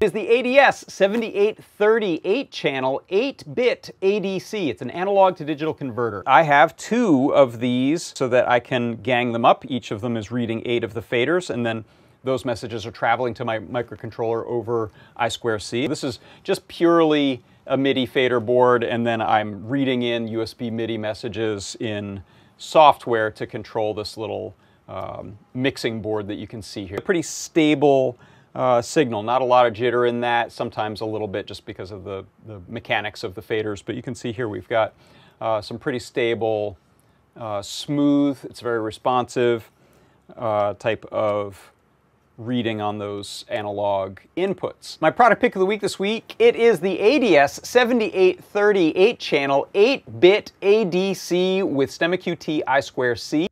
is the ADS 7830 8 channel 8-bit ADC. It's an analog to digital converter. I have two of these so that I can gang them up. Each of them is reading eight of the faders and then those messages are traveling to my microcontroller over I2C. This is just purely a MIDI fader board and then I'm reading in USB MIDI messages in software to control this little um, mixing board that you can see here. A pretty stable uh, signal, not a lot of jitter in that, sometimes a little bit just because of the, the mechanics of the faders, but you can see here we've got uh, some pretty stable, uh, smooth, it's very responsive uh, type of reading on those analog inputs. My product pick of the week this week, it is the ADS 7830 8 channel 8-bit ADC with STEMMA QT I2C.